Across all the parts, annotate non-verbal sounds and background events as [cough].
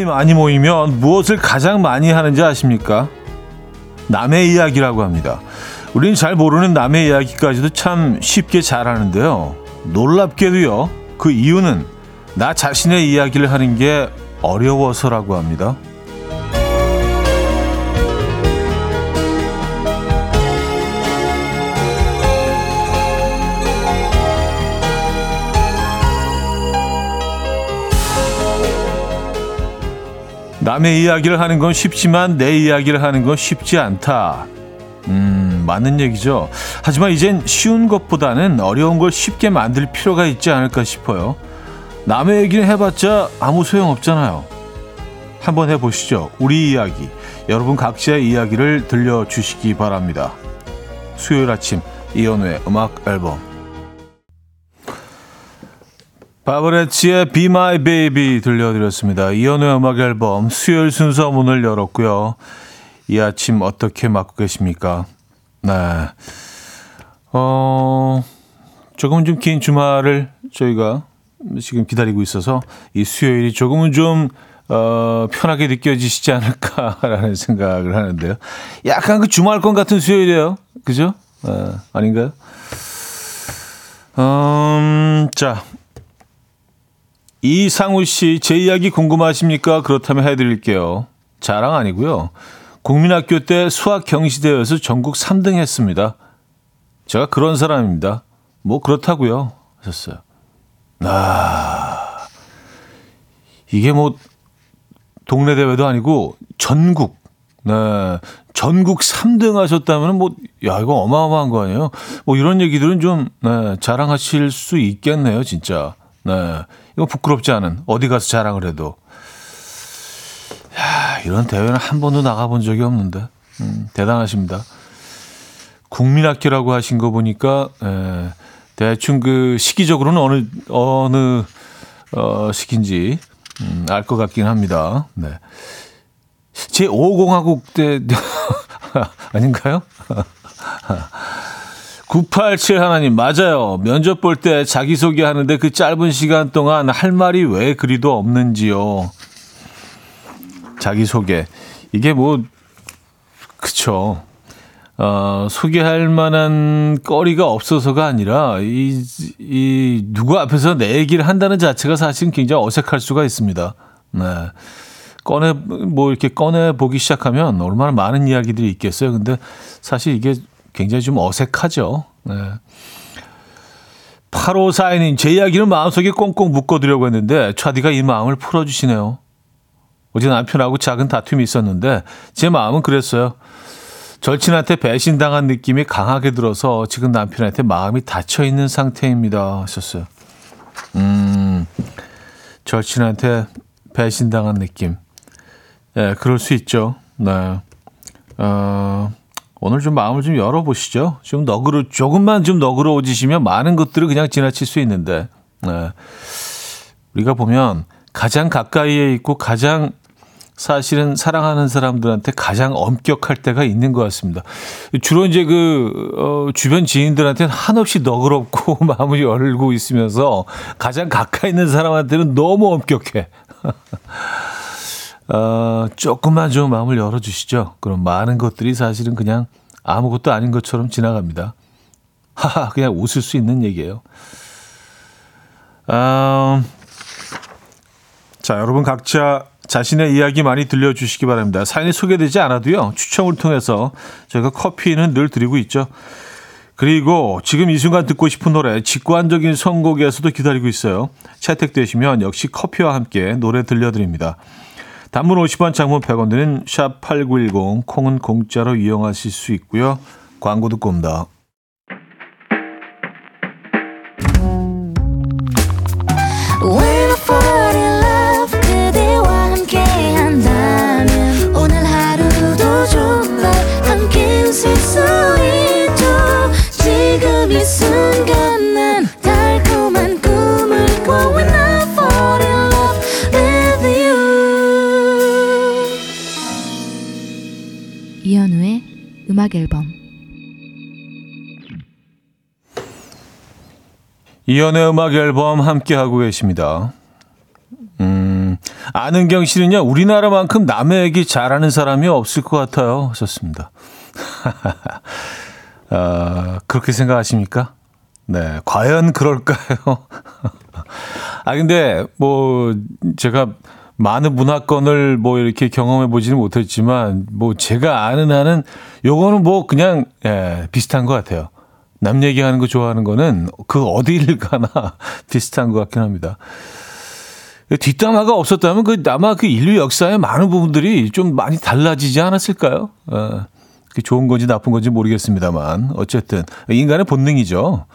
사람이 많이 모이면 무엇을 가장 많이 하는지 아십니까? 남의 이야기라고 합니다. 우리는 잘 모르는 남의 이야기까지도 참 쉽게 잘 하는데요. 놀랍게도요. 그 이유는 나 자신의 이야기를 하는 게 어려워서라고 합니다. 남의 이야기를 하는 건 쉽지만 내 이야기를 하는 건 쉽지 않다. 음, 맞는 얘기죠. 하지만 이젠 쉬운 것보다는 어려운 걸 쉽게 만들 필요가 있지 않을까 싶어요. 남의 얘기는 해봤자 아무 소용 없잖아요. 한번 해보시죠. 우리 이야기. 여러분 각자의 이야기를 들려주시기 바랍니다. 수요일 아침 이연우의 음악 앨범 바브레치의 Be My Baby 들려드렸습니다. 이연우의 음악 앨범 수요일 순서 문을 열었고요. 이 아침 어떻게 맞고 계십니까? 네. 어, 조금 좀긴 주말을 저희가 지금 기다리고 있어서 이 수요일이 조금은 좀 어, 편하게 느껴지시지 않을까라는 [laughs] 생각을 하는데요. 약간 그 주말권 같은 수요일이에요. 그죠? 어, 아닌가요? 음, 자, 이상우 씨, 제 이야기 궁금하십니까? 그렇다면 해드릴게요. 자랑 아니고요. 국민학교 때 수학 경시대회에서 전국 3등 했습니다. 제가 그런 사람입니다. 뭐 그렇다고요. 하셨어요. 아, 이게 뭐 동네 대회도 아니고 전국, 네, 전국 3등 하셨다면 뭐, 야, 이거 어마어마한 거 아니에요? 뭐 이런 얘기들은 좀, 네, 자랑하실 수 있겠네요, 진짜. 네. 이거 부끄럽지 않은 어디 가서 자랑을 해도 야, 이런 대회는 한 번도 나가본 적이 없는데 음, 대단하십니다. 국민학교라고 하신 거 보니까 에, 대충 그 시기적으로는 어느 어느 어, 시기인지 음, 알것 같긴 합니다. 네. 제 5공화국 때 [laughs] 아닌가요? [laughs] 987 하나님, 맞아요. 면접 볼 때 자기소개 하는데 그 짧은 시간 동안 할 말이 왜 그리도 없는지요. 자기소개. 이게 뭐, 그쵸. 어, 소개할 만한 거리가 없어서가 아니라, 이, 이, 누구 앞에서 내 얘기를 한다는 자체가 사실은 굉장히 어색할 수가 있습니다. 네. 꺼내, 뭐 이렇게 꺼내 보기 시작하면 얼마나 많은 이야기들이 있겠어요. 근데 사실 이게 굉장히 좀 어색하죠. 네. 8호4인님, 제 이야기를 마음속에 꽁꽁 묶어두려고 했는데, 차디가 이 마음을 풀어주시네요. 어제 남편하고 작은 다툼이 있었는데, 제 마음은 그랬어요. 절친한테 배신당한 느낌이 강하게 들어서 지금 남편한테 마음이 닫혀있는 상태입니다. 하셨어요. 음, 절친한테 배신당한 느낌. 예, 네, 그럴 수 있죠. 네. 어, 오늘 좀 마음을 좀 열어보시죠. 좀 너그러, 조금만 좀 너그러워지시면 많은 것들을 그냥 지나칠 수 있는데, 네. 우리가 보면 가장 가까이에 있고 가장 사실은 사랑하는 사람들한테 가장 엄격할 때가 있는 것 같습니다. 주로 이제 그, 어, 주변 지인들한테는 한없이 너그럽고 [laughs] 마음을 열고 있으면서 가장 가까이 있는 사람한테는 너무 엄격해. [laughs] 어, 조금만 좀 마음을 열어주시죠. 그럼 많은 것들이 사실은 그냥 아무것도 아닌 것처럼 지나갑니다. 하하, 그냥 웃을 수 있는 얘기예요. 어, 자, 여러분 각자 자신의 이야기 많이 들려주시기 바랍니다. 사연이 소개되지 않아도요, 추첨을 통해서 저희가 커피는 늘 드리고 있죠. 그리고 지금 이 순간 듣고 싶은 노래, 직관적인 선곡에서도 기다리고 있어요. 채택되시면 역시 커피와 함께 노래 들려드립니다. 단문 50원, 장문 100원 드는 샵 8910 콩은 공짜로 이용하실 수 있고요. 광고 듣고 옵니다. 음악 이연의 음악 앨범 함께 하고 계십니다. 음, 아는경 씨는요, 우리나라만큼 남의 얘기 잘하는 사람이 없을 것 같아요. 하셨습니다. 어, [laughs] 그렇게 생각하십니까? 네. 과연 그럴까요? [laughs] 아, 근데, 뭐, 제가 많은 문화권을 뭐 이렇게 경험해 보지는 못했지만, 뭐 제가 아는 한은 요거는 뭐 그냥, 예, 비슷한 것 같아요. 남 얘기하는 거 좋아하는 거는 그 어디를 가나 [laughs] 비슷한 것 같긴 합니다. 뒷담화가 없었다면 그 아마 그 인류 역사의 많은 부분들이 좀 많이 달라지지 않았을까요? 어, 그게 좋은 건지 나쁜 건지 모르겠습니다만 어쨌든 인간의 본능이죠.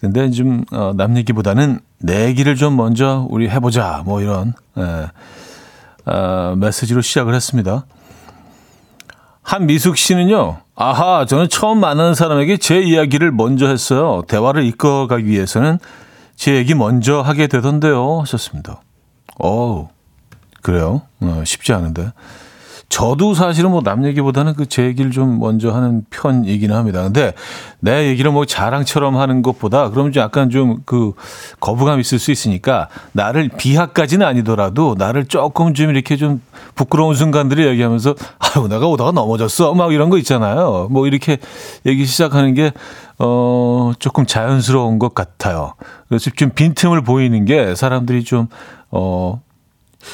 근데 좀, 어, 남 얘기보다는 내 얘기를 좀 먼저 우리 해보자. 뭐 이런, 예, 어, 메시지로 시작을 했습니다. 한미숙 씨는요, 아하, 저는 처음 만나는 사람에게 제 이야기를 먼저 했어요. 대화를 이끌어가기 위해서는 제 얘기 먼저 하게 되던데요. 하셨습니다. 어 그래요? 어, 쉽지 않은데. 저도 사실은 뭐 남 얘기보다는 그 제 얘기를 좀 먼저 하는 편이기는 합니다. 근데 내 얘기를 뭐 자랑처럼 하는 것보다 그럼 좀 약간 좀 그 거부감 있을 수 있으니까 나를 비하까지는 아니더라도 나를 조금 좀 이렇게 좀 부끄러운 순간들을 얘기하면서 아유 내가 오다가 넘어졌어 막 이런 거 있잖아요. 뭐 이렇게 얘기 시작하는 게 어, 조금 자연스러운 것 같아요. 그래서 좀 빈틈을 보이는 게 사람들이 좀, 어,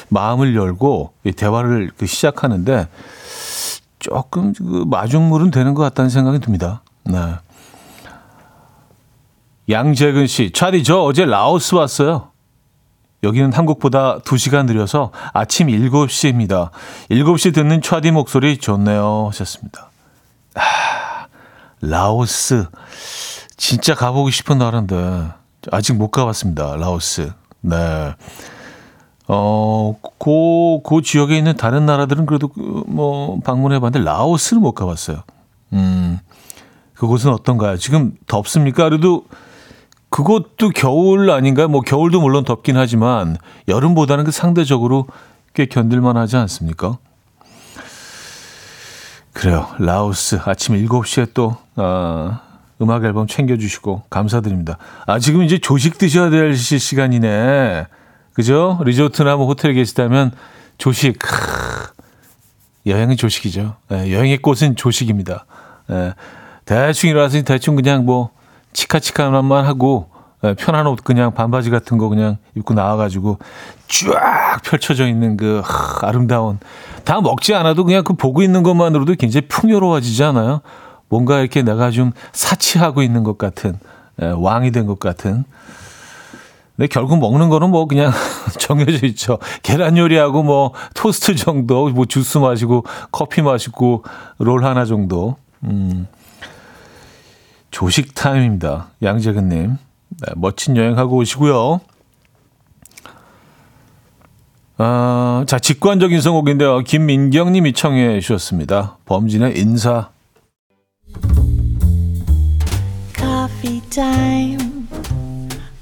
마음을 열고 대화를 그 시작하는데 조금 그 마중물은 되는 것 같다는 생각이 듭니다. 네. 양재근 씨, 차디 저 어제 라오스 왔어요. 여기는 한국보다 2시간 느려서 아침 7시입니다. 7시 듣는 차디 목소리 좋네요. 하셨습니다. 아, 라오스. 진짜 가보고 싶은 나라인데 아직 못 가봤습니다. 라오스. 네. 어, 그, 그 지역에 있는 다른 나라들은 그래도 그뭐 방문해 봤는데 라오스는 못 가봤어요. 음, 그곳은 어떤가요? 지금 덥습니까? 그래도 그것도 겨울 아닌가요? 뭐 겨울도 물론 덥긴 하지만 여름보다는 그 상대적으로 꽤 견딜만 하지 않습니까? 그래요. 라오스 아침 7시에 또, 어, 음악 앨범 챙겨주시고 감사드립니다. 아, 지금 이제 조식 드셔야 될 시간이네. 그죠? 리조트나 뭐 호텔에 계시다면 조식. 여행은 조식이죠. 예, 여행의 꽃은 조식입니다. 예, 대충 일어나서 대충 그냥 뭐 치카치카만 하고 예, 편한 옷 그냥 반바지 같은 거 그냥 입고 나와가지고 쫙 펼쳐져 있는 그 하, 아름다운 다 먹지 않아도 그냥 그 보고 있는 것만으로도 굉장히 풍요로워지지 않아요? 뭔가 이렇게 내가 좀 사치하고 있는 것 같은 예, 왕이 된 것 같은 근데 결국 먹는 거는 뭐 그냥 [laughs] 정해져 있죠. 계란 요리하고 뭐 토스트 정도, 뭐 주스 마시고 커피 마시고 롤 하나 정도. 음. 조식 타임입니다. 양재근님. 네, 멋진 여행하고 오시고요. 아, 자, 직관적인 선곡인데요. 김민경님이 청해 주셨습니다. 범진의 인사. Coffee time.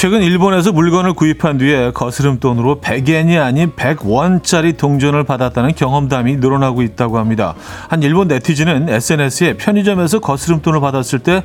최근 일본에서 물건을 구입한 뒤에 거스름 돈으로 100엔이 아닌 100원짜리 동전을 받았다는 경험담이 늘어나고 있다고 합니다. 한 일본 네티즌은 SNS에 편의점에서 거스름 돈을 받았을 때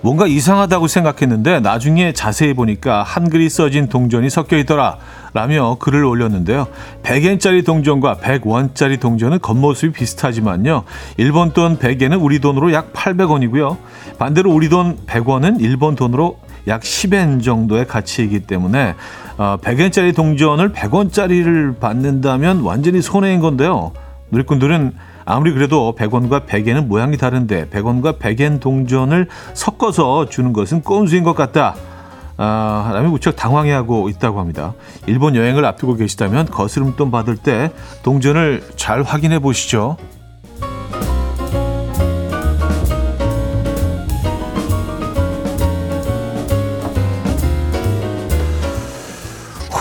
뭔가 이상하다고 생각했는데 나중에 자세히 보니까 한글이 써진 동전이 섞여 있더라 라며 글을 올렸는데요. 100엔짜리 동전과 100원짜리 동전은 겉모습이 비슷하지만요. 일본 돈 100엔은 우리 돈으로 약 800원이고요. 반대로 우리 돈 100원은 일본 돈으로 약 10엔 정도의 가치이기 때문에 어, 100엔짜리 동전을 100원짜리를 받는다면 완전히 손해인 건데요. 누리꾼들은 아무리 그래도 100원과 100엔은 모양이 다른데 100원과 100엔 동전을 섞어서 주는 것은 꼼수인 것 같다. 아, 라며 무척 당황해하고 있다고 합니다. 일본 여행을 앞두고 계시다면 거스름돈 받을 때 동전을 잘 확인해 보시죠.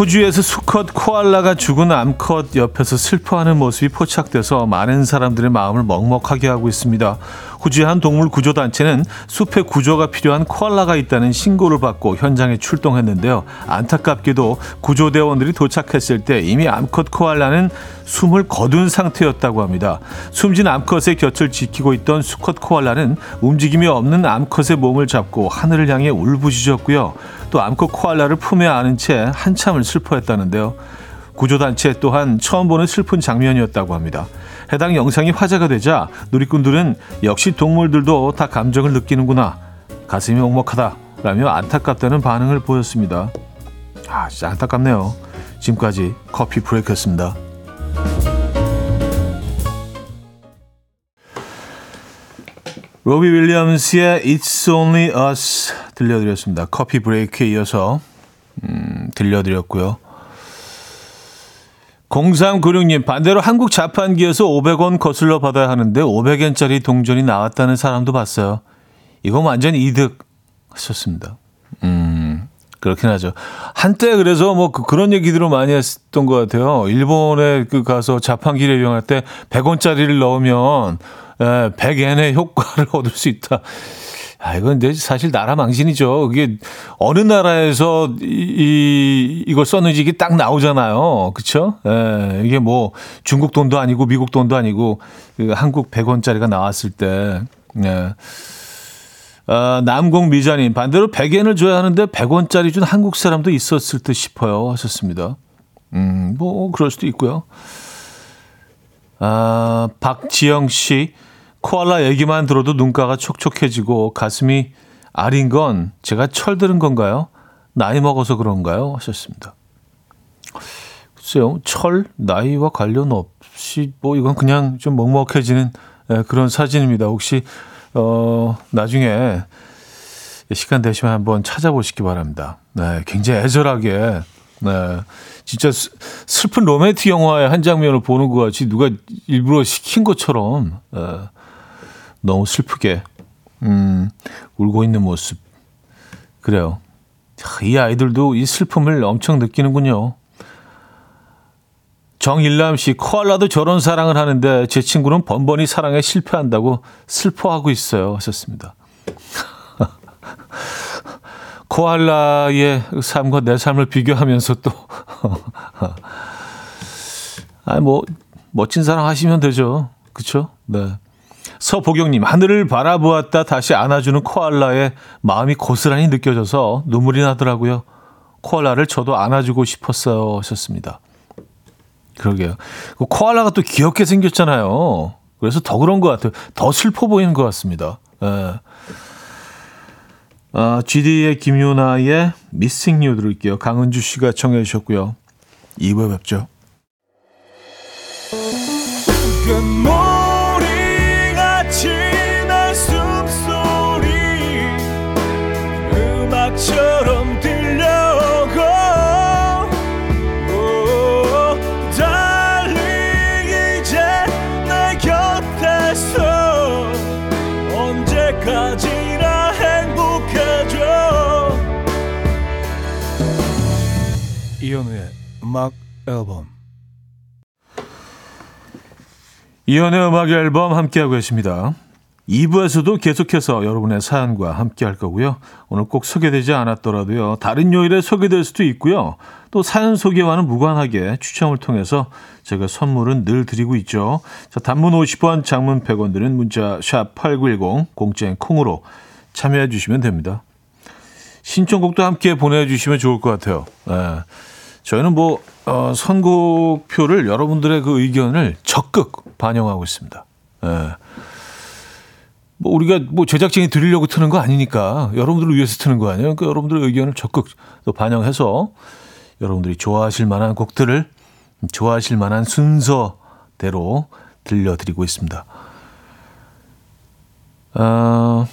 호주에서 수컷 코알라가 죽은 암컷 옆에서 슬퍼하는 모습이 포착돼서 많은 사람들의 마음을 먹먹하게 하고 있습니다. 호주의 한 동물 구조 단체는 숲에 구조가 필요한 코알라가 있다는 신고를 받고 현장에 출동했는데요. 안타깝게도 구조대원들이 도착했을 때 이미 암컷 코알라는 숨을 거둔 상태였다고 합니다. 숨진 암컷의 곁을 지키고 있던 수컷 코알라는 움직임이 없는 암컷의 몸을 잡고 하늘을 향해 울부짖었고요. 또 암컷 코알라를 품에 안은 채 한참을 슬퍼했다는데요. 구조단체 또한 처음 보는 슬픈 장면이었다고 합니다. 해당 영상이 화제가 되자 누리꾼들은 역시 동물들도 다 감정을 느끼는구나. 가슴이 먹먹하다. 라며 안타깝다는 반응을 보였습니다. 아, 진짜 안타깝네요. 지금까지 커피 브레이크였습니다. 로비 윌리엄스의 It's Only Us 들려드렸습니다. 커피 브레이크에 이어서 음, 들려드렸고요. 0396님 반대로 한국 자판기에서 500원 거슬러 받아야 하는데 500엔짜리 동전이 나왔다는 사람도 봤어요. 이건 완전 이득 하셨습니다. 음 그렇긴 하죠. 한때 그래서 뭐 그, 런 얘기들을 많이 했던 것 같아요. 일본에 그 가서 자판기를 이용할 때 100원짜리를 넣으면 100엔의 효과를 [laughs] 얻을 수 있다. 아, 이건 사실 나라 망신이죠. 그게 어느 나라에서 이, 이 이 걸 썼는지 이게 딱 나오잖아요. 그쵸? 예, 이게 뭐 중국 돈도 아니고 미국 돈도 아니고 그 한국 100원짜리가 나왔을 때, 예. 아, 남공 미자님, 반대로 100엔을 줘야 하는데 100원짜리 준 한국 사람도 있었을 듯 싶어요. 하셨습니다. 음, 뭐, 그럴 수도 있고요. 아, 박지영 씨, 코알라 얘기만 들어도 눈가가 촉촉해지고 가슴이 아린 건 제가 철들은 건가요? 나이 먹어서 그런가요? 하셨습니다. 글쎄요, 철, 나이와 관련 없이, 뭐, 이건 그냥 좀 먹먹해지는 예, 그런 사진입니다. 혹시, 어, 나중에 시간 되시면 한번 찾아보시기 바랍니다. 네, 굉장히 애절하게, 네, 진짜 슬픈 로맨틱 영화의 한 장면을 보는 것 같이 누가 일부러 시킨 것처럼, 네, 너무 슬프게 음, 울고 있는 모습. 그래요. 이 아이들도 이 슬픔을 엄청 느끼는군요. 정일남 씨, 코알라도 저런 사랑을 하는데 제 친구는 번번이 사랑에 실패한다고 슬퍼하고 있어요. 하셨습니다. [laughs] 코알라의 삶과 내 삶을 비교하면서 또, [laughs] 아, 뭐, 멋진 사랑 하시면 되죠. 그쵸? 네. 서보경님, 하늘을 바라보았다 다시 안아주는 코알라의 마음이 고스란히 느껴져서 눈물이 나더라고요. 코알라를 저도 안아주고 싶었어요. 하셨습니다. 그러게요. 그 코알라가 또 귀엽게 생겼잖아요. 그래서 더 그런 것 같아요. 더 슬퍼 보이는 것 같습니다. 예. 아, GD의 김유나의 Missing You 들을게요. 강은주 씨가 청해 주셨고요. 2부에 뵙죠. 앨범 이현우의 음악 앨범 함께하고 계십니다. 2부에서도 계속해서 여러분의 사연과 함께 할 거고요. 오늘 꼭 소개되지 않았더라도요. 다른 요일에 소개될 수도 있고요. 또 사연 소개와는 무관하게 추첨을 통해서 제가 선물은 늘 드리고 있죠. 자, 단문 50원, 장문 100원 드는 문자 샵 8910 공짜인 콩으로 참여해 주시면 됩니다. 신청곡도 함께 보내주시면 좋을 것 같아요. 네. 저희는 뭐 어, 선곡표를 여러분들의 그 의견을 적극 반영하고 있습니다. 예. 뭐 우리가 뭐 제작진이 드리려고 트는 거 아니니까 여러분들을 위해서 트는 거 아니에요. 그러니까 여러분들의 의견을 적극 또 반영해서 여러분들이 좋아하실 만한 곡들을 좋아하실 만한 순서대로 들려드리고 있습니다. 어,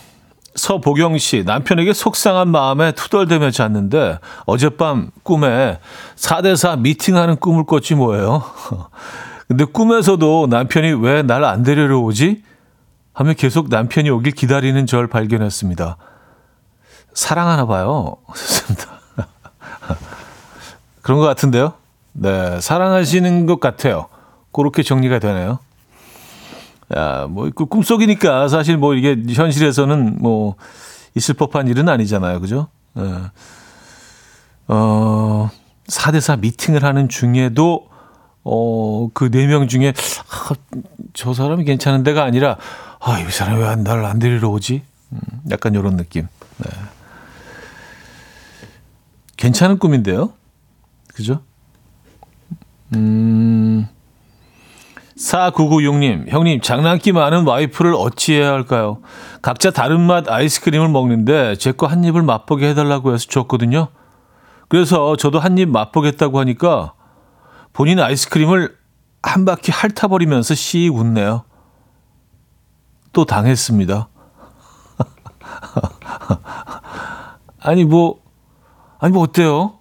서보경 씨, 남편에게 속상한 마음에 투덜대며 잤는데 어젯밤 꿈에 4대4 미팅하는 꿈을 꿨지 뭐예요. [laughs] 근데 꿈에서도 남편이 왜 날 안 데리러 오지? 하며 계속 남편이 오길 기다리는 절 발견했습니다. 사랑하나 봐요. [laughs] 그런 것 같은데요. 네, 사랑하시는 것 같아요. 그렇게 정리가 되네요. 야, 뭐, 그 꿈속이니까 사실 뭐 이게 현실에서는 뭐 있을 법한 일은 아니잖아요. 그죠? 네. 어, 4대4 미팅을 하는 중에도, 어, 그 네 명 중에, 아, 저 사람이 괜찮은 데가 아니라, 아, 이 사람이 왜 나를 안 데리러 오지? 음, 약간 요런 느낌. 네. 괜찮은 꿈인데요? 그죠? 음, 4996님, 형님, 장난기 많은 와이프를 어찌해야 할까요? 각자 다른 맛 아이스크림을 먹는데 제 거 한 입을 맛보게 해달라고 해서 줬거든요. 그래서 저도 한 입 맛보겠다고 하니까 본인 아이스크림을 한 바퀴 핥아버리면서 씩 웃네요. 또 당했습니다. [laughs] 아니, 뭐, 아니, 뭐, 어때요?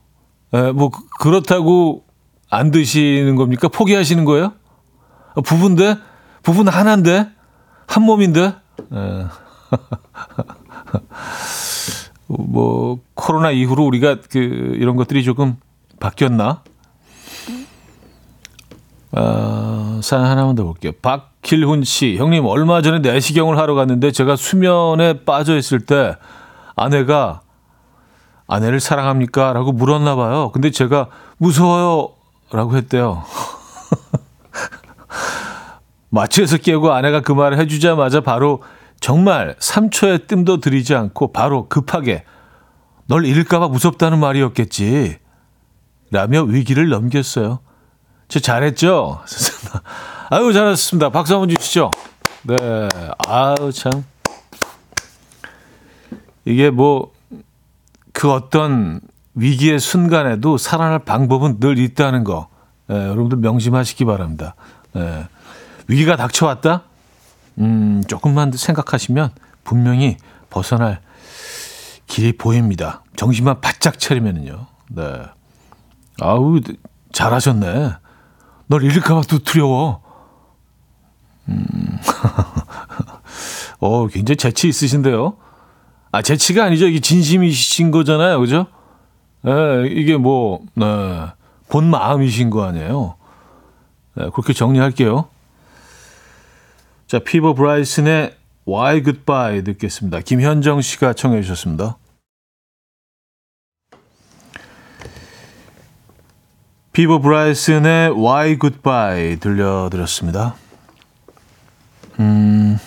에, 뭐, 그렇다고 안 드시는 겁니까? 포기하시는 거예요? 부부인데? 부부는 하나인데? 한 몸인데? 에. [laughs] 뭐 코로나 이후로 우리가 그 이런 것들이 조금 바뀌었나? 아, 사연 하나만 더 볼게요. 박길훈 씨, 형님 얼마 전에 내시경을 하러 갔는데 제가 수면에 빠져 있을 때 아내가 아내를 사랑합니까? 라고 물었나 봐요. 근데 제가 무서워요. 라고 했대요. [laughs] 마취해서 깨고 아내가 그 말을 해주자마자 바로 정말 3초의 뜸도 들이지 않고 바로 급하게 널 잃을까봐 무섭다는 말이었겠지. 라며 위기를 넘겼어요. 저 잘했죠? [laughs] 아유, 잘했습니다. 박수 한번 주시죠. 네. 아유, 참. 이게 뭐, 그 어떤 위기의 순간에도 살아날 방법은 늘 있다는 거. 예, 여러분들 명심하시기 바랍니다. 예. 위기가 닥쳐왔다? 음, 조금만 생각하시면 분명히 벗어날 길이 보입니다. 정신만 바짝 차리면은요. 네. 아우, 잘하셨네. 널 잃을까봐 또 두려워. 음. [laughs] 어, 굉장히 재치 있으신데요. 아, 재치가 아니죠. 이게 진심이신 거잖아요. 그죠? 예, 네, 이게 뭐, 네, 본 마음이신 거 아니에요. 네, 그렇게 정리할게요. 자, Peabo Bryson의 Why Goodbye 듣겠습니다. 김현정 씨가 청해 주셨습니다. Peabo Bryson의 Why Goodbye 들려드렸습니다. 음,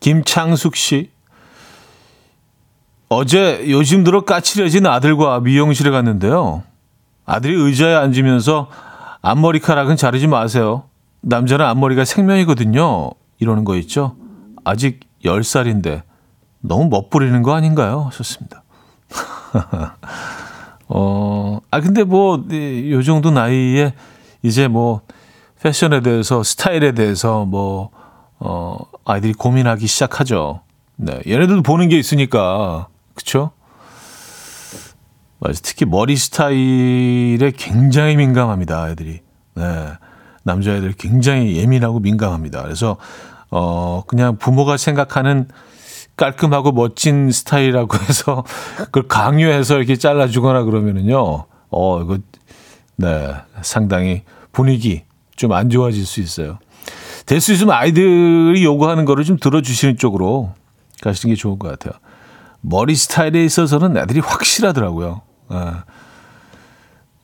김창숙 씨. 어제 요즘 들어 까칠해진 아들과 미용실에 갔는데요. 아들이 의자에 앉으면서 앞머리카락은 자르지 마세요. 남자는 앞머리가 생명이거든요. 이러는 거 있죠. 아직 10살인데 너무 멋부리는 거 아닌가요? 하셨습니다. [laughs] 어, 아, 근데 뭐, 요 정도 나이에 이제 뭐, 패션에 대해서, 스타일에 대해서 뭐, 어, 아이들이 고민하기 시작하죠. 네. 얘네들도 보는 게 있으니까. 그쵸? 맞아. 특히 머리 스타일에 굉장히 민감합니다, 아이들이. 네. 남자애들 굉장히 예민하고 민감합니다. 그래서 어 그냥 부모가 생각하는 깔끔하고 멋진 스타일이라고 [laughs] 해서 그걸 강요해서 이렇게 잘라주거나 그러면은요, 어 이거 네 상당히 분위기 좀 안 좋아질 수 있어요. 될 수 있으면 아이들이 요구하는 거를 좀 들어주시는 쪽으로 가시는 게 좋을 것 같아요. 머리 스타일에 있어서는 애들이 확실하더라고요. 네.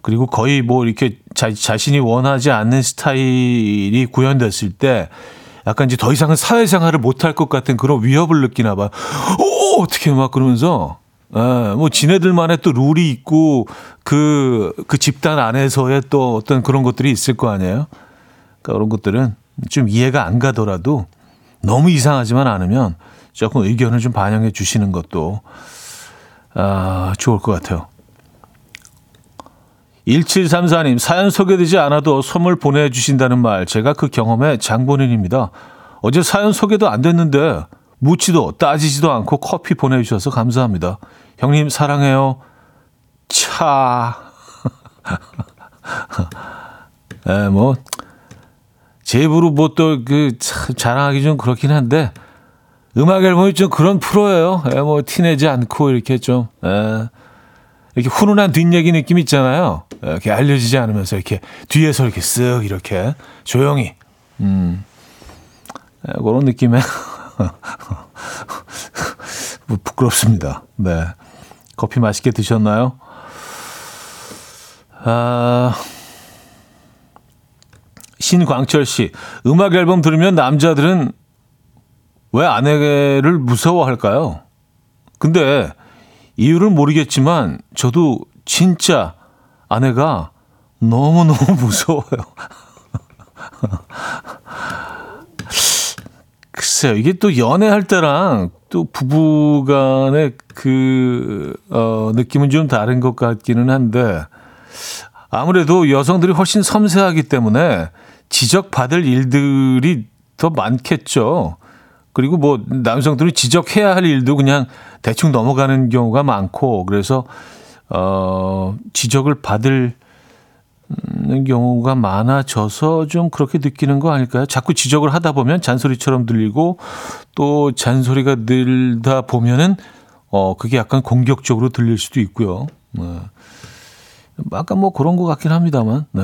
그리고 거의 뭐 이렇게 자, 자신이 원하지 않는 스타일이 구현됐을 때 약간 이제 더 이상은 사회생활을 못할 것 같은 그런 위협을 느끼나 봐. 오, 어떻게 막 그러면서, 에, 예, 뭐 지네들만의 또 룰이 있고 그, 그 집단 안에서의 또 어떤 그런 것들이 있을 거 아니에요? 그러니까 그런 것들은 좀 이해가 안 가더라도 너무 이상하지만 않으면 조금 의견을 좀 반영해 주시는 것도 아, 좋을 것 같아요. 1734님, 사연 소개되지 않아도 선물 보내주신다는 말, 제가 그 경험의 장본인입니다. 어제 사연 소개도 안 됐는데, 묻지도 따지지도 않고 커피 보내주셔서 감사합니다. 형님, 사랑해요. 차. 에, [laughs] 뭐, 제 입으로 뭐 또 그 자랑하기 좀 그렇긴 한데, 음악 앨범이 좀 그런 프로예요. 에, 뭐, 티내지 않고 이렇게 좀, 에. 이렇게 훈훈한 뒷얘기 느낌 있잖아요. 이렇게 알려지지 않으면서 이렇게 뒤에서 이렇게 쓱 이렇게 조용히 음 그런 느낌의 [laughs] 뭐 부끄럽습니다. 네 커피 맛있게 드셨나요? 아 신광철 씨 음악 앨범 들으면 남자들은 왜 아내를 무서워할까요? 근데 이유를 모르겠지만 저도 진짜 아내가 너무너무 [laughs] 무서워요. 글쎄요, 이게 또 연애할 때랑 또 부부 간의 그, 어, 느낌은 좀 다른 것 같기는 한데, 아무래도 여성들이 훨씬 섬세하기 때문에 지적받을 일들이 더 많겠죠. 그리고 뭐 남성들이 지적해야 할 일도 그냥 대충 넘어가는 경우가 많고 그래서 어 지적을 받을 경우가 많아져서 좀 그렇게 느끼는 거 아닐까요? 자꾸 지적을 하다 보면 잔소리처럼 들리고 또 잔소리가 늘다 보면은 어 그게 약간 공격적으로 들릴 수도 있고요. 네. 약간 뭐 그런 것 같긴 합니다만, 네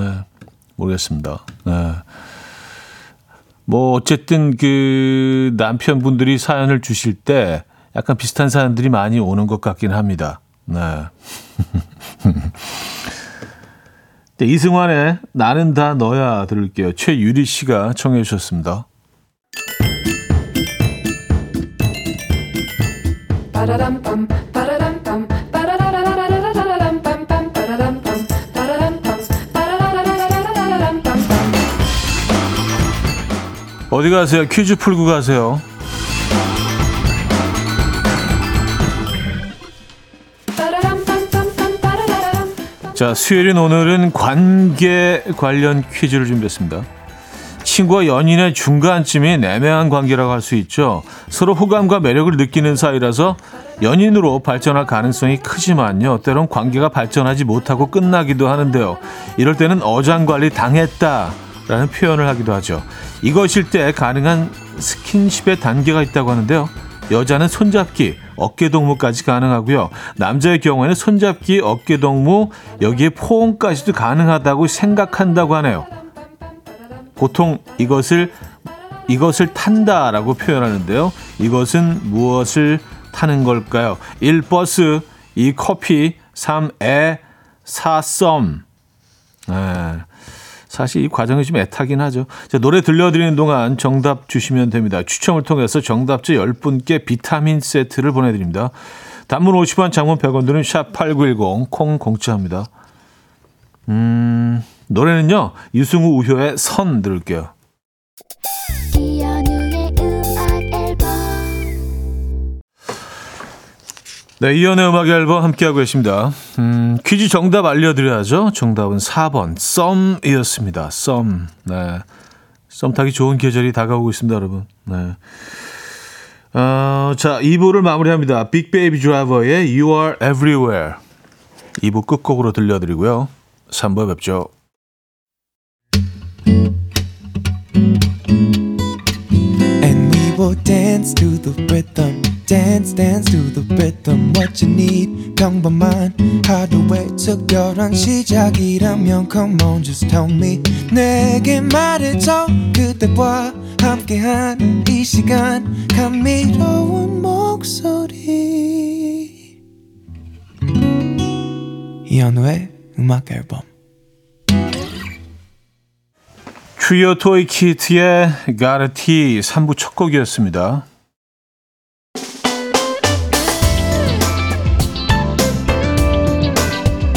모르겠습니다. 네. 뭐 어쨌든 그 남편분들이 사연을 주실 때 약간 비슷한 사연들이 많이 오는 것 같긴 합니다. 네. [laughs] 네 이승환의 나는 다 너야 들을게요. 최유리 씨가 청해 주셨습니다. 어디 가세요? 퀴즈 풀고 가세요. 자, 수요일인 오늘은 관계 관련 퀴즈를 준비했습니다. 친구와 연인의 중간쯤인 애매한 관계라고 할 수 있죠. 서로 호감과 매력을 느끼는 사이라서 연인으로 발전할 가능성이 크지만요. 때론 관계가 발전하지 못하고 끝나기도 하는데요. 이럴 때는 어장관리 당했다라는 표현을 하기도 하죠. 이것일 때 가능한 스킨십의 단계가 있다고 하는데요. 여자는 손잡기, 어깨 동무까지 가능하고요. 남자의 경우에는 손잡기, 어깨 동무, 여기에 포옹까지도 가능하다고 생각한다고 하네요. 보통 이것을 이것을 탄다라고 표현하는데요. 이것은 무엇을 타는 걸까요? 1. 버스, 2. 커피, 3. 애, 4. 썸. 네. 사실 이 과정이 좀 애타긴 하죠. 자, 노래 들려드리는 동안 정답 주시면 됩니다. 추첨을 통해서 정답자 10분께 비타민 세트를 보내드립니다. 단문 50원, 장문 100원 드는 샵8910, 콩 공짜입니다. 음, 노래는요, 유승우 우효의 선 들을게요. 네, 이연의 음악 앨범 함께하고 계십니다. 음, 퀴즈 정답 알려드려야죠. 정답은 4번, 썸이었습니다. 썸. 네. 썸 타기 좋은 계절이 다가오고 있습니다, 여러분. 네. 어, 자, 2부를 마무리합니다. 빅베이비 드라이버의 You Are Everywhere. 2부 끝곡으로 들려드리고요. 3부에 뵙죠. Will dance to the rhythm. Dance dance to the rhythm what you need. 평범한 하루의 특별한 시작이라면 come on just tell me. 내게 말해줘 그대와 함께한 이 시간. 감미로운 목소리. 이현우의 음악 앨범. Trio Töykeät의 Gadd a Tee 3부 첫 곡이었습니다.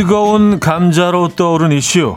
뜨거운 감자로 떠오른 이슈.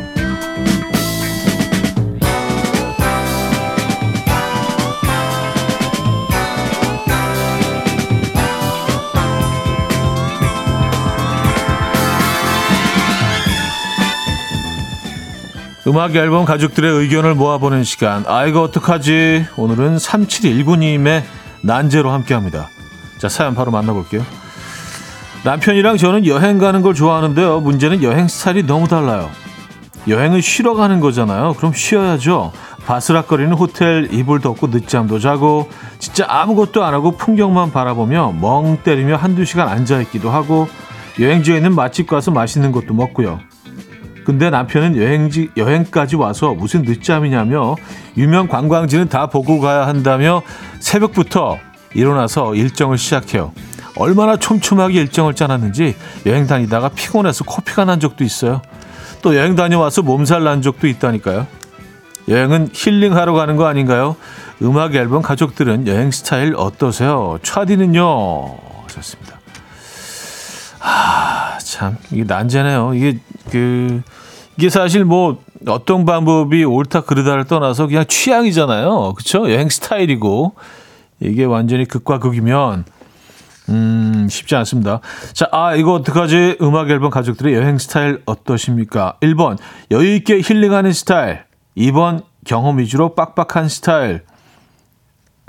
음악 앨범 가족들의 의견을 모아보는 시간. 아, 이거 어떡하지? 오늘은 3719님의 난제로 함께 합니다. 자, 사연 바로 만나볼게요. 남편이랑 저는 여행 가는 걸 좋아하는데요. 문제는 여행 스타일이 너무 달라요. 여행은 쉬러 가는 거잖아요. 그럼 쉬어야죠. 바스락거리는 호텔 이불 덮고 늦잠도 자고 진짜 아무것도 안 하고 풍경만 바라보며 멍 때리며 한두 시간 앉아 있기도 하고 여행지에 있는 맛집 가서 맛있는 것도 먹고요. 근데 남편은 여행지 여행까지 와서 무슨 늦잠이냐며 유명 관광지는 다 보고 가야 한다며 새벽부터 일어나서 일정을 시작해요. 얼마나 촘촘하게 일정을 짜놨는지 여행 다니다가 피곤해서 코피가 난 적도 있어요. 또 여행 다녀와서 몸살 난 적도 있다니까요. 여행은 힐링하러 가는 거 아닌가요? 음악 앨범 가족들은 여행 스타일 어떠세요? 차디는요? 좋습니다. 아, 참, 이게 난제네요. 이게, 그, 이게 사실 뭐, 어떤 방법이 옳다 그르다를 떠나서 그냥 취향이잖아요. 그쵸? 여행 스타일이고, 이게 완전히 극과 극이면, 음, 쉽지 않습니다. 자, 아, 이거 어떡하지? 음악 앨범 가족들의 여행 스타일 어떠십니까? 1번, 여유있게 힐링하는 스타일. 2번, 경험 위주로 빡빡한 스타일.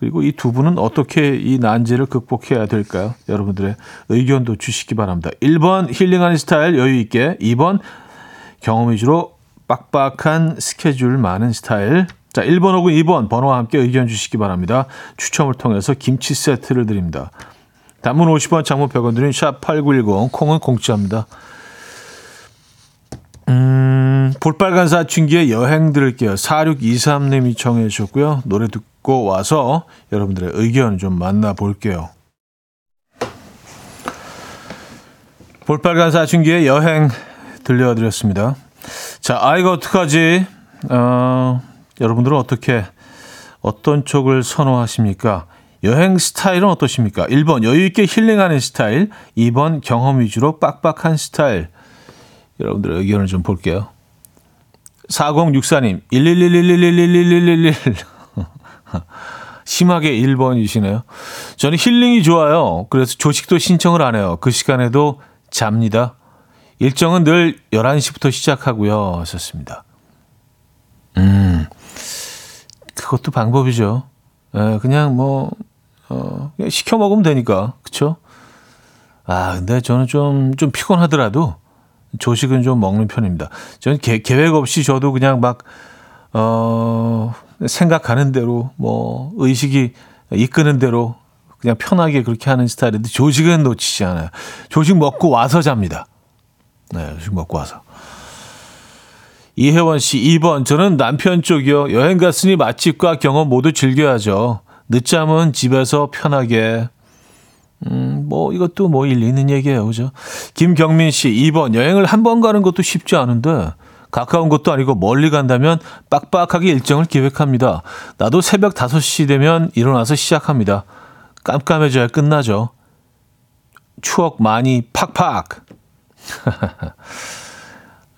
그리고 이 두 분은 어떻게 이 난제를 극복해야 될까요? 여러분들의 의견도 주시기 바랍니다. 1번 힐링하는 스타일 여유 있게, 2번 경험 위주로 빡빡한 스케줄 많은 스타일. 자, 1번 혹은 2번 번호와 함께 의견 주시기 바랍니다. 추첨을 통해서 김치 세트를 드립니다. 단문 50원, 장문 100원 드린 샵8910 콩은 공짜입니다. 음, 볼빨간 사춘기의 여행 들을게요. 4623님이 청해 주셨고요. 노래 듣고 와서 여러분들의 의견 좀 만나볼게요. 볼빨간 사춘기의 여행 들려드렸습니다. 자, 아이가 어떡하지? 어, 여러분들은 어떻게, 어떤 쪽을 선호하십니까? 여행 스타일은 어떠십니까? 1번 여유있게 힐링하는 스타일, 2번 경험 위주로 빡빡한 스타일. 여러분들의 의견을 좀 볼게요. 4064님, 11111111111 [laughs] 심하게 1번이시네요. 저는 힐링이 좋아요. 그래서 조식도 신청을 안 해요. 그 시간에도 잡니다. 일정은 늘 11시부터 시작하고요. 하셨습니다. 음, 그것도 방법이죠. 에, 예, 그냥 뭐, 어, 그냥 시켜 먹으면 되니까. 그쵸? 아, 근데 저는 좀, 좀 피곤하더라도 조식은 좀 먹는 편입니다. 저는 계, 계획 없이 저도 그냥 막, 어, 생각하는 대로 뭐 의식이 이끄는 대로 그냥 편하게 그렇게 하는 스타일인데 조식은 놓치지 않아요. 조식 먹고 와서 잡니다. 네, 조식 먹고 와서. 이혜원 씨, 2번. 저는 남편 쪽이요. 여행 갔으니 맛집과 경험 모두 즐겨야죠. 늦잠은 집에서 편하게. 음, 뭐, 이것도 뭐 일리 있는 얘기예요. 그죠? 김경민 씨, 2번. 여행을 한 번 가는 것도 쉽지 않은데, 가까운 곳도 아니고 멀리 간다면 빡빡하게 일정을 기획합니다. 나도 새벽 5시 되면 일어나서 시작합니다. 깜깜해져야 끝나죠. 추억 많이 팍팍. [laughs]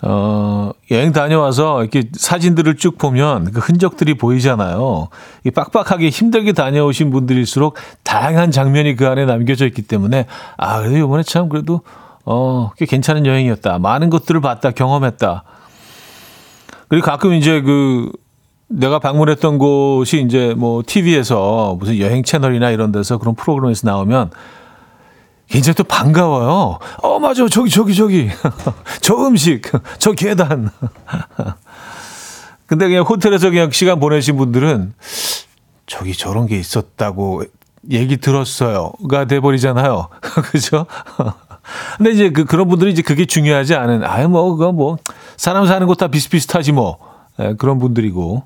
어, 여행 다녀와서 이렇게 사진들을 쭉 보면 그 흔적들이 보이잖아요. 이 빡빡하게 힘들게 다녀오신 분들일수록 다양한 장면이 그 안에 남겨져 있기 때문에 아, 그래도 이번에 참 그래도 어, 꽤 괜찮은 여행이었다. 많은 것들을 봤다, 경험했다. 그리고 가끔 이제 그 내가 방문했던 곳이 이제 뭐 TV에서 무슨 여행 채널이나 이런 데서 그런 프로그램에서 나오면 굉장히 또 반가워요. 어, 맞아. 저기, 저기, 저기. [laughs] 저 음식, [laughs] 저 계단. [laughs] 근데 그냥 호텔에서 그냥 시간 보내신 분들은 저기 저런 게 있었다고 얘기 들었어요.가 돼버리잖아요. 그죠? 근데 이제 그, 그런 분들이 이제 그게 중요하지 않은, 아유, 뭐, 그거 뭐, 사람 사는 곳 다 비슷비슷하지 뭐. 예, 그런 분들이고.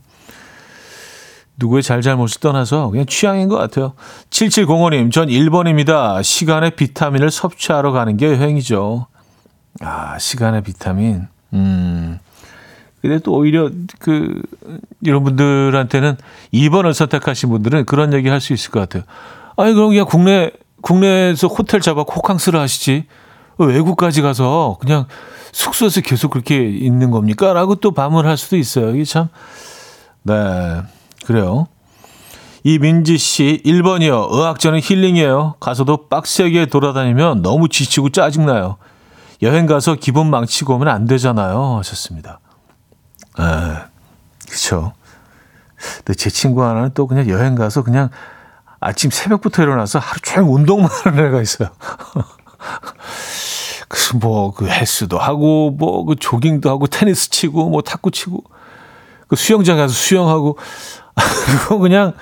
누구의 잘잘못을 떠나서 그냥 취향인 것 같아요. 7705님, 전 1번입니다. 시간의 비타민을 섭취하러 가는 게 여행이죠. 아, 시간의 비타민. 음. 근데 또 오히려 그, 이런 분들한테는 2번을 선택하신 분들은 그런 얘기 할 수 있을 것 같아요. 아니, 그럼 그냥 국내, 국내에서 호텔 잡아 호캉스를 하시지. 외국까지 가서 그냥 숙소에서 계속 그렇게 있는 겁니까? 라고 또 반문할 수도 있어요. 이게 참, 네. 그래요. 이민지 씨, 1번이요. 의학전은 힐링이에요. 가서도 빡세게 돌아다니면 너무 지치고 짜증나요. 여행 가서 기분 망치고 오면 안 되잖아요. 하셨습니다. 에, 그쵸. 근데 제 친구 하나는 또 그냥 여행 가서 그냥 아침 새벽부터 일어나서 하루 종일 운동만 하는 애가 있어요. [laughs] 그, 뭐, 그 헬스도 하고, 뭐, 그 조깅도 하고, 테니스 치고, 뭐, 탁구 치고, 그 수영장 가서 수영하고, [laughs] 그거 그냥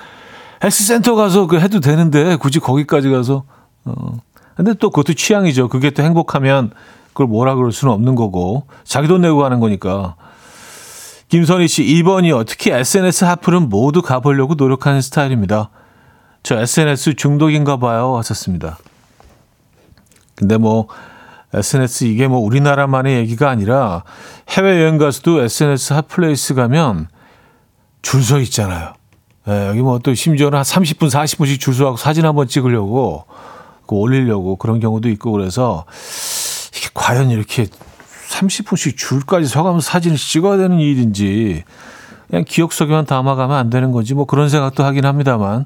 헬스센터 가서 그 해도 되는데 굳이 거기까지 가서 어. 근데 또 그것도 취향이죠. 그게 또 행복하면 그걸 뭐라 그럴 수는 없는 거고 자기 돈 내고 가는 거니까. 김선희 씨 2번이요. 특히 SNS 핫플은 모두 가보려고 노력하는 스타일입니다. 저 SNS 중독인가 봐요. 하셨습니다. 근데 뭐 SNS 이게 뭐 우리나라만의 얘기가 아니라 해외여행 가서도 SNS 핫플레이스 가면 줄 서 있잖아요. 예, 여기 뭐 또 심지어는 한 30분, 40분씩 줄 서하고 사진 한번 찍으려고 그 올리려고 그런 경우도 있고 그래서 이게 과연 이렇게 30분씩 줄까지 서가면서 사진을 찍어야 되는 일인지 그냥 기억 속에만 담아가면 안 되는 건지 뭐 그런 생각도 하긴 합니다만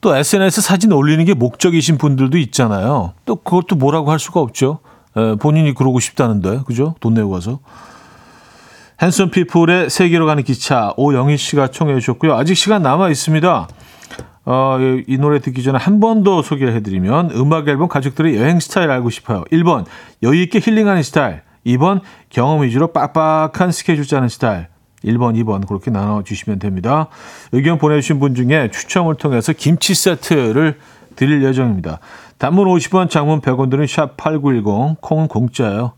또 SNS 사진 올리는 게 목적이신 분들도 있잖아요. 또 그것도 뭐라고 할 수가 없죠. 에, 본인이 그러고 싶다는데, 그죠? 돈 내고 가서. 핸섬 피플의 세계로 가는 기차 오영희 씨가 청해 주셨고요. 아직 시간 남아 있습니다. 어, 이 노래 듣기 전에 한 번 더 소개를 해드리면 음악 앨범 가족들의 여행 스타일 알고 싶어요. 1번 여유 있게 힐링하는 스타일 2번 경험 위주로 빡빡한 스케줄 짜는 스타일 1번, 2번 그렇게 나눠주시면 됩니다. 의견 보내주신 분 중에 추첨을 통해서 김치 세트를 드릴 예정입니다. 단문 50원, 장문 100원 드는 샵8910, 콩은 공짜예요.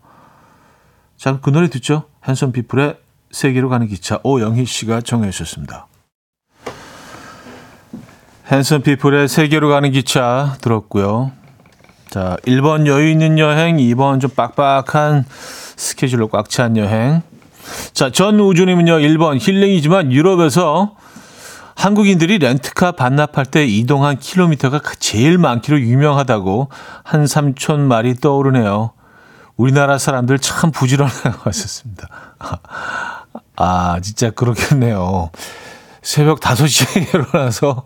자, 그 노래 듣죠? 핸섬 피플의 세계로 가는 기차 오영희 씨가 정해 주셨습니다. 핸섬 피플의 세계로 가는 기차 들었고요. 자, 1번 여유 있는 여행, 2번 좀 빡빡한 스케줄로 꽉 찬 여행. 자, 전우주님은요, 1번 힐링이지만 유럽에서 한국인들이 렌트카 반납할 때 이동한 킬로미터가 제일 많기로 유명하다고 한 삼촌 말이 떠오르네요. 우리나라 사람들 참 부지런하다고 하셨습니다. [laughs] 아, 진짜 그렇겠네요. 새벽 5시에 [laughs] 일어나서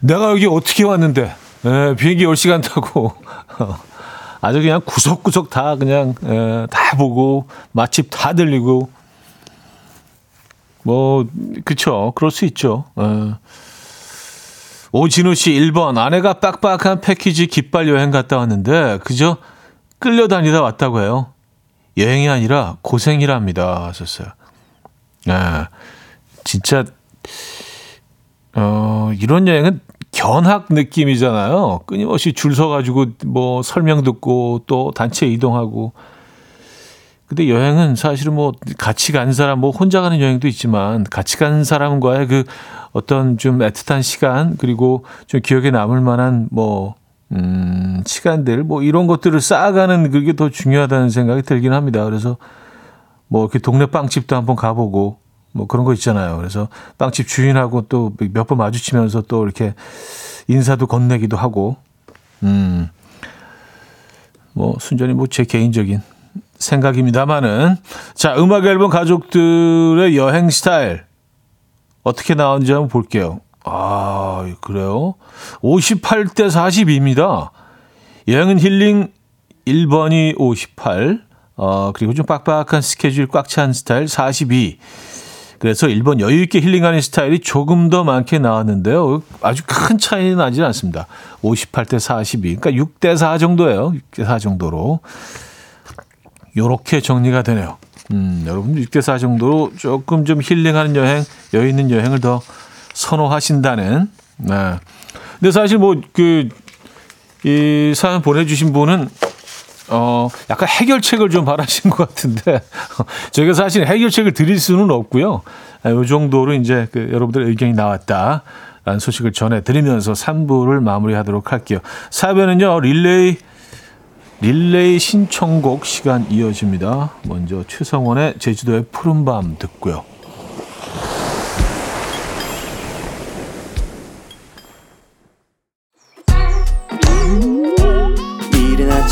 내가 여기 어떻게 왔는데, 에, 비행기 10시간 타고, [laughs] 아주 그냥 구석구석 다 그냥, 에, 다 보고, 맛집 다 들리고, 뭐, 그쵸. 그럴 수 있죠. 에. 오진우 씨 1번. 아내가 빡빡한 패키지 깃발 여행 갔다 왔는데, 그저 끌려다니다 왔다고 해요. 여행이 아니라 고생이랍니다. 하셨어요. 아, 진짜, 어, 이런 여행은 견학 느낌이잖아요. 끊임없이 줄 서가지고 뭐 설명 듣고 또 단체 이동하고. 근데 여행은 사실은 뭐 같이 간 사람, 뭐 혼자 가는 여행도 있지만 같이 간 사람과의 그 어떤 좀 애틋한 시간 그리고 좀 기억에 남을 만한 뭐 음, 시간들, 뭐 이런 것들을 쌓아가는 그게 더 중요하다는 생각이 들긴 합니다. 그래서 뭐 이렇게 동네 빵집도 한번 가보고 뭐 그런 거 있잖아요. 그래서 빵집 주인하고 또 몇 번 마주치면서 또 이렇게 인사도 건네기도 하고, 음, 뭐 순전히 뭐 제 개인적인 생각입니다만은 자 음악 앨범 가족들의 여행 스타일 어떻게 나왔는지 한번 볼게요. 아 그래요? 58대 42입니다. 여행은 힐링 1번이 58, 어, 그리고 좀 빡빡한 스케줄 꽉 찬 스타일 42. 그래서 1번 여유있게 힐링하는 스타일이 조금 더 많게 나왔는데요. 아주 큰 차이는 나지 않습니다. 58대 42. 그러니까 6대 4 정도예요. 6대 4 정도로. 요렇게 정리가 되네요. 음, 여러분 6대 4 정도로 조금 좀 힐링하는 여행, 여유 있는 여행을 더 선호하신다는. 네. 근데 사실 뭐 그 이 사연 보내주신 분은 어 약간 해결책을 좀 바라신 [laughs] 것 같은데 저희가 사실 해결책을 드릴 수는 없고요. 이 아, 정도로 이제 그 여러분들의 의견이 나왔다 라는 소식을 전해드리면서 3부를 마무리하도록 할게요. 4부는요 릴레이 릴레이 신청곡 시간 이어집니다. 먼저 최성원의 제주도의 푸른밤 듣고요.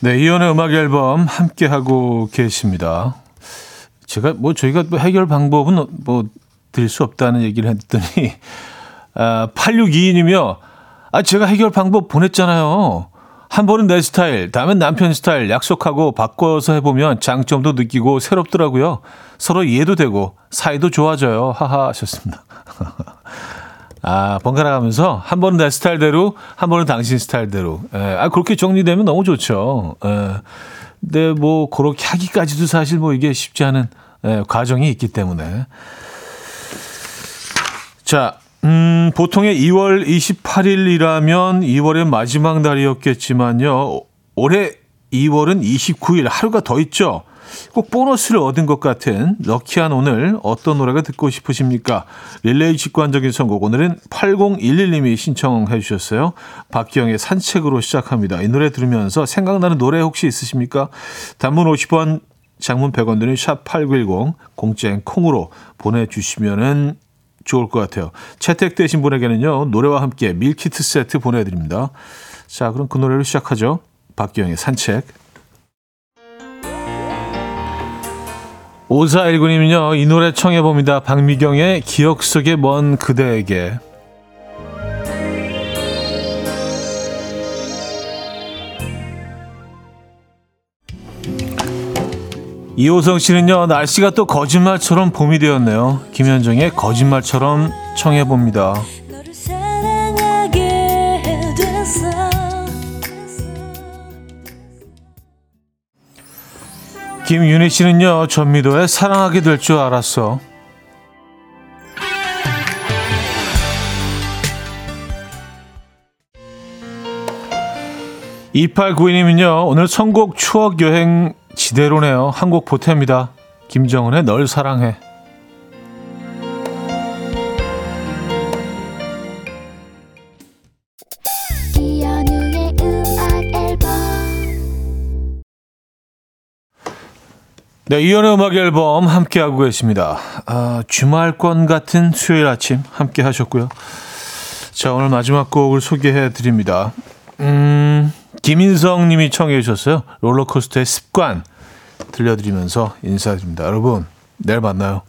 네, 이연의 음악 앨범 함께 하고 계십니다. 제가 뭐 저희가 뭐 해결 방법은 뭐 드릴 수 없다는 얘기를 했더니 아, 8622님이요. 아, 제가 해결 방법 보냈잖아요. 한 번은 내 스타일, 다음엔 남편 스타일 약속하고 바꿔서 해보면 장점도 느끼고 새롭더라고요. 서로 이해도 되고 사이도 좋아져요. 하하 하셨습니다. [laughs] 아, 번갈아 가면서 한 번은 내 스타일대로, 한 번은 당신 스타일대로. 에, 아, 그렇게 정리되면 너무 좋죠. 에, 근데 뭐, 그렇게 하기까지도 사실 뭐 이게 쉽지 않은 에, 과정이 있기 때문에. 자, 음, 보통의 2월 28일이라면 2월의 마지막 날이었겠지만요. 올해 2월은 29일, 하루가 더 있죠. 꼭 보너스를 얻은 것 같은 럭키한 오늘 어떤 노래가 듣고 싶으십니까? 릴레이 직관적인 선곡 오늘은 8011님이 신청해 주셨어요. 박기영의 산책으로 시작합니다. 이 노래 들으면서 생각나는 노래 혹시 있으십니까? 단문 50원, 장문 100원 드는 샵8910 공짜인 콩으로 보내주시면은 좋을 것 같아요. 채택되신 분에게는요, 노래와 함께 밀키트 세트 보내드립니다. 자, 그럼 그 노래로 시작하죠. 박기영의 산책. 5419님은요, 이 노래 청해봅니다. 박미경의 기억 속의 먼 그대에게. 이호성 씨는요, 날씨가 또 거짓말처럼 봄이 되었네요. 김현정의 거짓말처럼 청해봅니다. 김윤희 씨는요, 전미도에 사랑하게 될 줄 알았어. (2892님은요) 오늘 선곡 추억 여행 지대로네요. 한 곡 보탭니다. 김정은의 널 사랑해 네, 이연의 음악 앨범 함께하고 계십니다. 아, 주말권 같은 수요일 아침 함께 하셨고요. 자, 오늘 마지막 곡을 소개해 드립니다. 음, 김인성 님이 청해 주셨어요. 롤러코스터의 습관 들려드리면서 인사드립니다. 여러분, 내일 만나요.